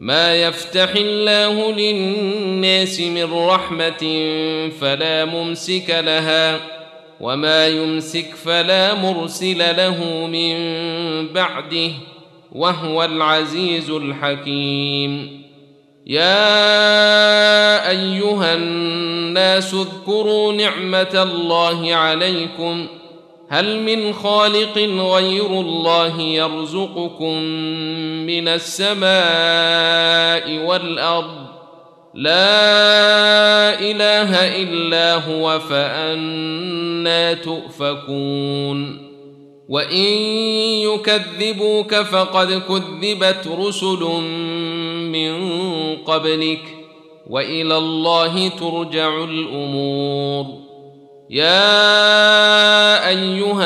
ما يفتح الله للناس من رحمه فلا ممسك لها وما يمسك فلا مرسل له من بعده وهو العزيز الحكيم يا ايها الناس اذكروا نعمه الله عليكم هل من خالق غير الله يرزقكم من السماء والأرض؟ لا إله إلا هو فأنا تؤفكون. وإن يكذبوك فقد كذبت رسل من قبلك وإلى الله ترجع الأمور. يا أيها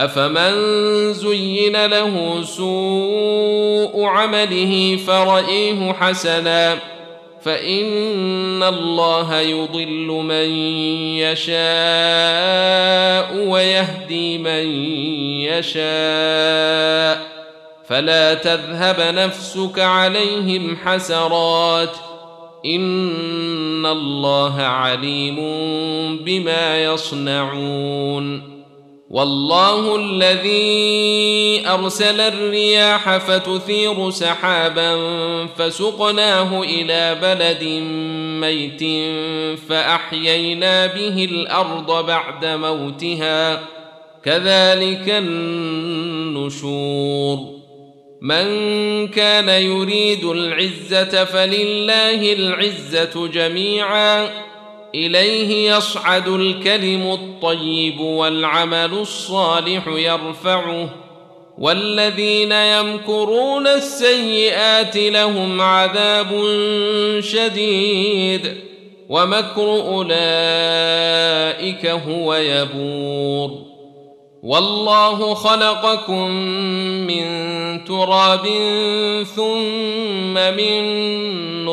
أفمن زين له سوء عمله فرئيه حسنا فإن الله يضل من يشاء ويهدي من يشاء فلا تذهب نفسك عليهم حسرات إن الله عليم بما يصنعون والله الذي أرسل الرياح فتثير سحابا فسقناه إلى بلد ميت فأحيينا به الأرض بعد موتها. كذلك النشور. من كان يريد العزة فلله العزة جميعا. إليه يصعد الكلم الطيب والعمل الصالح يرفعه والذين يمكرون السيئات لهم عذاب شديد ومكر أولئك هو يبور. والله خلقكم من تراب ثم من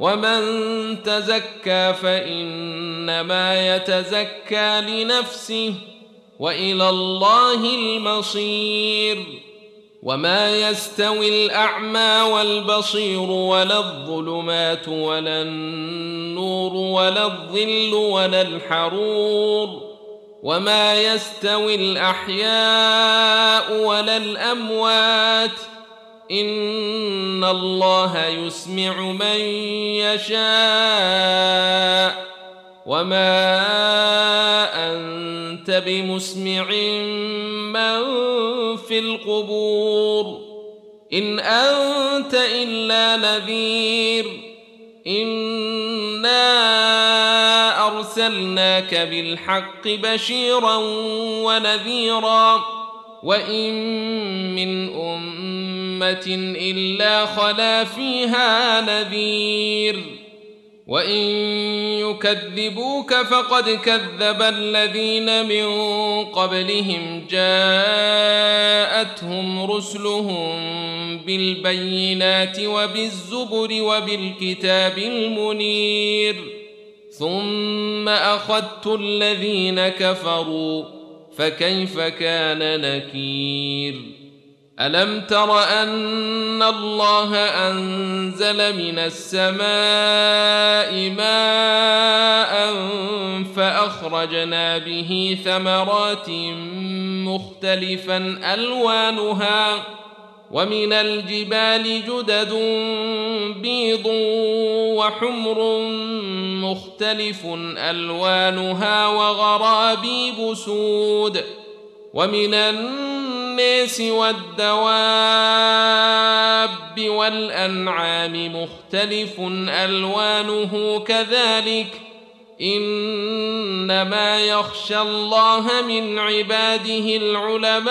ومن تزكى فانما يتزكى لنفسه والى الله المصير وما يستوي الاعمى والبصير ولا الظلمات ولا النور ولا الظل ولا الحرور وما يستوي الاحياء ولا الاموات ان الله يسمع من يشاء وما انت بمسمع من في القبور ان انت الا نذير انا ارسلناك بالحق بشيرا ونذيرا وان من امه الا خلا فيها نذير وان يكذبوك فقد كذب الذين من قبلهم جاءتهم رسلهم بالبينات وبالزبر وبالكتاب المنير ثم اخذت الذين كفروا فكيف كان نكير؟ ألم تر أن الله أنزل من السماء ماء فأخرجنا به ثمرات مختلفا ألوانها ومن الجبال جدد بيض وحمر مختلف ألوانها وغرابيب سود ومن الناس والدواب والأنعام مختلف ألوانه كذلك إنما يخشى الله من عباده العلماء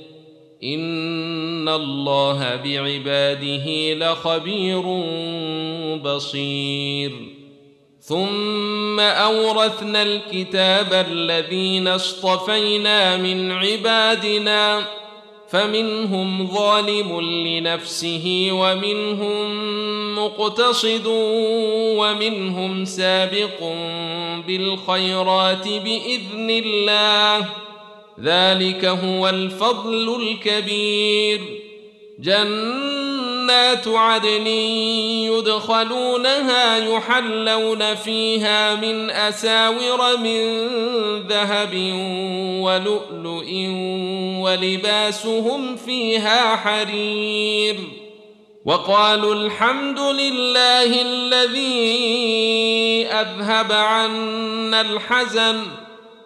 ان الله بعباده لخبير بصير. ثم اورثنا الكتاب الذين اصطفينا من عبادنا فمنهم ظالم لنفسه ومنهم مقتصد ومنهم سابق بالخيرات باذن الله. ذلك هو الفضل الكبير. جنات عدن يدخلونها يحلون فيها من أساور من ذهب ولؤلؤ ولباسهم فيها حرير. وقالوا الحمد لله الذي أذهب عنا الحزن.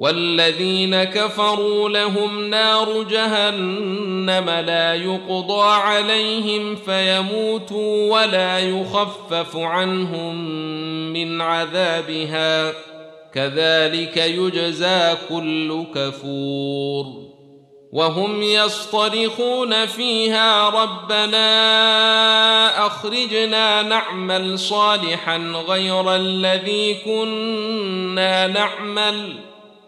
والذين كفروا لهم نار جهنم لا يقضى عليهم فيموتوا ولا يخفف عنهم من عذابها. كذلك يجزى كل كفور. وهم يصطرخون فيها ربنا أخرجنا نعمل صالحا غير الذي كنا نعمل.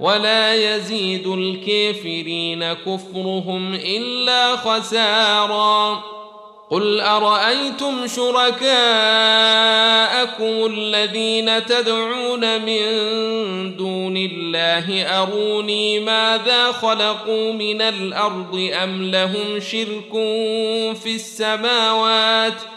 ولا يزيد الكافرين كفرهم إلا خسارا. قل أرأيتم شركاءكم الذين تدعون من دون الله؟ أروني ماذا خلقوا من الأرض أم لهم شرك في السماوات ۖ؟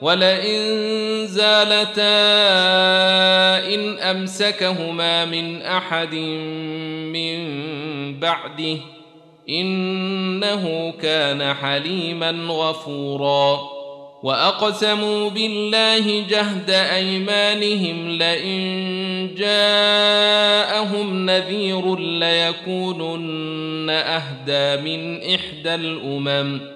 ولئن زالتا إن أمسكهما من أحد من بعده إنه كان حليما غفورا وأقسموا بالله جهد أيمانهم لئن جاءهم نذير ليكونن أهدى من إحدى الأمم